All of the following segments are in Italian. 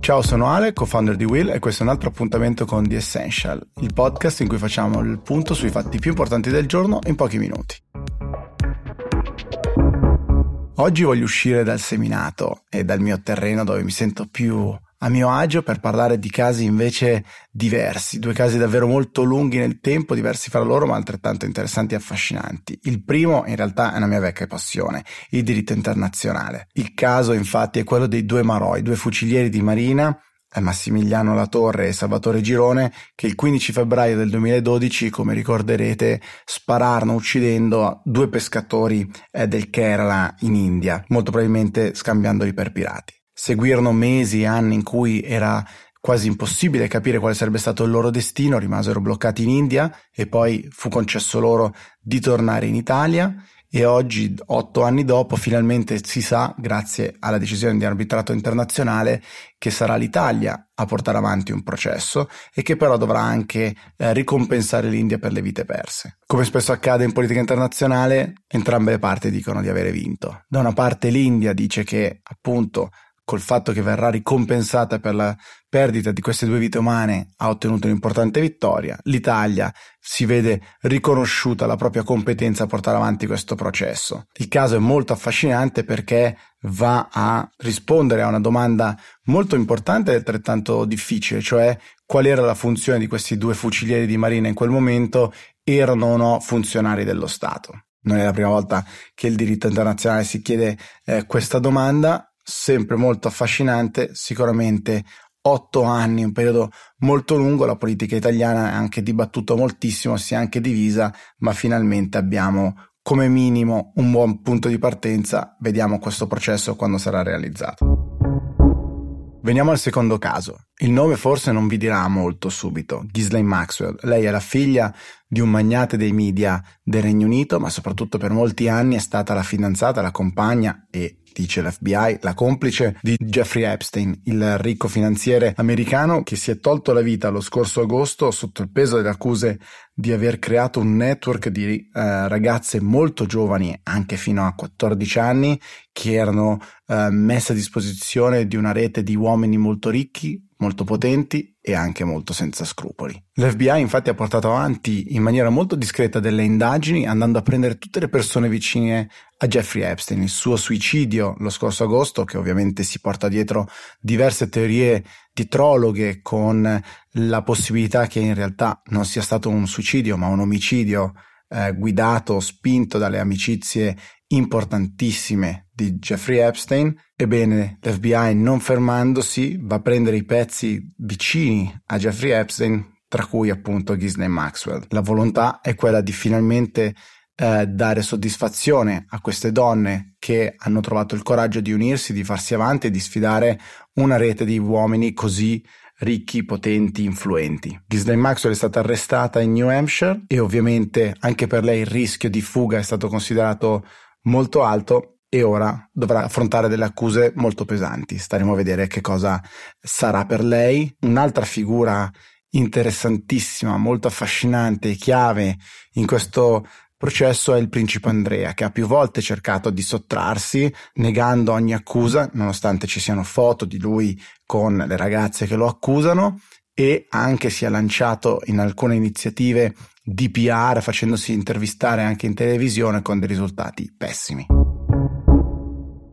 Ciao, sono Ale, co-founder di Will e questo è un altro appuntamento con The Essential, il podcast in cui facciamo il punto sui fatti più importanti del giorno in pochi minuti. Oggi voglio uscire dal seminato e dal mio terreno dove mi sento più a mio agio per parlare di casi invece diversi, due casi davvero molto lunghi nel tempo, diversi fra loro ma altrettanto interessanti e affascinanti. Il primo in realtà è una mia vecchia passione, il diritto internazionale. Il caso infatti è quello dei due Maroi, due fucilieri di marina Massimiliano Latorre e Salvatore Girone che il 15 febbraio del 2012, come ricorderete, spararono uccidendo due pescatori eh, del Kerala in India, molto probabilmente scambiandoli per pirati. Seguirono mesi e anni in cui era quasi impossibile capire quale sarebbe stato il loro destino, rimasero bloccati in India e poi fu concesso loro di tornare in Italia e oggi, otto anni dopo, finalmente si sa, grazie alla decisione di arbitrato internazionale, che sarà l'Italia a portare avanti un processo e che però dovrà anche eh, ricompensare l'India per le vite perse. Come spesso accade in politica internazionale, entrambe le parti dicono di avere vinto. Da una parte l'India dice che appunto col fatto che verrà ricompensata per la perdita di queste due vite umane, ha ottenuto un'importante vittoria. L'Italia si vede riconosciuta la propria competenza a portare avanti questo processo. Il caso è molto affascinante perché va a rispondere a una domanda molto importante e altrettanto difficile, cioè qual era la funzione di questi due fucilieri di marina in quel momento, erano o no funzionari dello Stato. Non è la prima volta che il diritto internazionale si chiede eh, questa domanda sempre molto affascinante, sicuramente otto anni, un periodo molto lungo, la politica italiana è anche dibattuta moltissimo, si è anche divisa, ma finalmente abbiamo come minimo un buon punto di partenza, vediamo questo processo quando sarà realizzato. Veniamo al secondo caso. Il nome forse non vi dirà molto subito. Ghislaine Maxwell. Lei è la figlia di un magnate dei media del Regno Unito, ma soprattutto per molti anni è stata la fidanzata, la compagna e dice l'FBI, la complice di Jeffrey Epstein, il ricco finanziere americano che si è tolto la vita lo scorso agosto sotto il peso delle accuse di aver creato un network di eh, ragazze molto giovani, anche fino a 14 anni, che erano eh, messe a disposizione di una rete di uomini molto ricchi, molto potenti e anche molto senza scrupoli. L'FBI infatti ha portato avanti in maniera molto discreta delle indagini andando a prendere tutte le persone vicine a Jeffrey Epstein, il suo suicidio lo scorso agosto, che ovviamente si porta dietro diverse teorie dietrologhe con la possibilità che in realtà non sia stato un suicidio ma un omicidio eh, guidato, spinto dalle amicizie importantissime di Jeffrey Epstein. Ebbene, l'FBI non fermandosi va a prendere i pezzi vicini a Jeffrey Epstein, tra cui appunto Ghislaine Maxwell. La volontà è quella di finalmente eh, dare soddisfazione a queste donne che hanno trovato il coraggio di unirsi, di farsi avanti e di sfidare una rete di uomini così ricchi, potenti, influenti. Ghislaine Maxwell è stata arrestata in New Hampshire e ovviamente anche per lei il rischio di fuga è stato considerato molto alto e ora dovrà affrontare delle accuse molto pesanti. Staremo a vedere che cosa sarà per lei. Un'altra figura interessantissima, molto affascinante e chiave in questo processo è il principe Andrea, che ha più volte cercato di sottrarsi, negando ogni accusa, nonostante ci siano foto di lui con le ragazze che lo accusano, e anche si è lanciato in alcune iniziative di PR facendosi intervistare anche in televisione con dei risultati pessimi.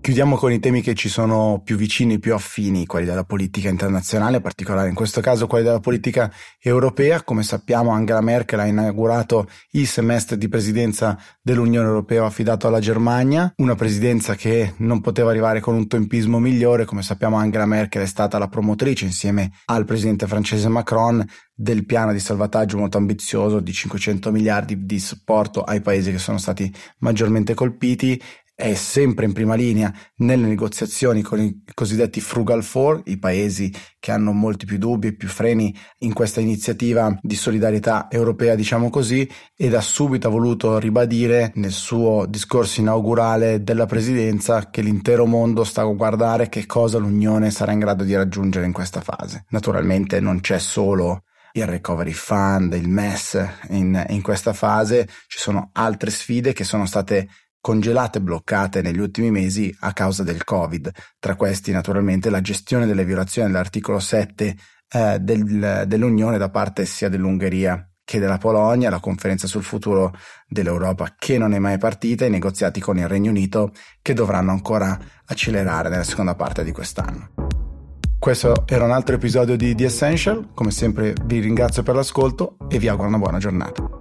Chiudiamo con i temi che ci sono più vicini, più affini, quelli della politica internazionale, in particolare in questo caso quelli della politica europea. Come sappiamo Angela Merkel ha inaugurato il semestre di presidenza dell'Unione Europea affidato alla Germania, una presidenza che non poteva arrivare con un tempismo migliore. Come sappiamo Angela Merkel è stata la promotrice insieme al presidente francese Macron del piano di salvataggio molto ambizioso di 500 miliardi di supporto ai paesi che sono stati maggiormente colpiti è sempre in prima linea nelle negoziazioni con i cosiddetti Frugal Four, i paesi che hanno molti più dubbi e più freni in questa iniziativa di solidarietà europea, diciamo così, ed ha subito voluto ribadire nel suo discorso inaugurale della presidenza che l'intero mondo sta a guardare che cosa l'Unione sarà in grado di raggiungere in questa fase. Naturalmente non c'è solo il recovery fund, il MES in, in questa fase, ci sono altre sfide che sono state congelate e bloccate negli ultimi mesi a causa del Covid. Tra questi, naturalmente, la gestione delle violazioni dell'articolo 7 eh, del, dell'Unione da parte sia dell'Ungheria che della Polonia, la conferenza sul futuro dell'Europa che non è mai partita, i negoziati con il Regno Unito che dovranno ancora accelerare nella seconda parte di quest'anno. Questo era un altro episodio di The Essential, come sempre vi ringrazio per l'ascolto e vi auguro una buona giornata.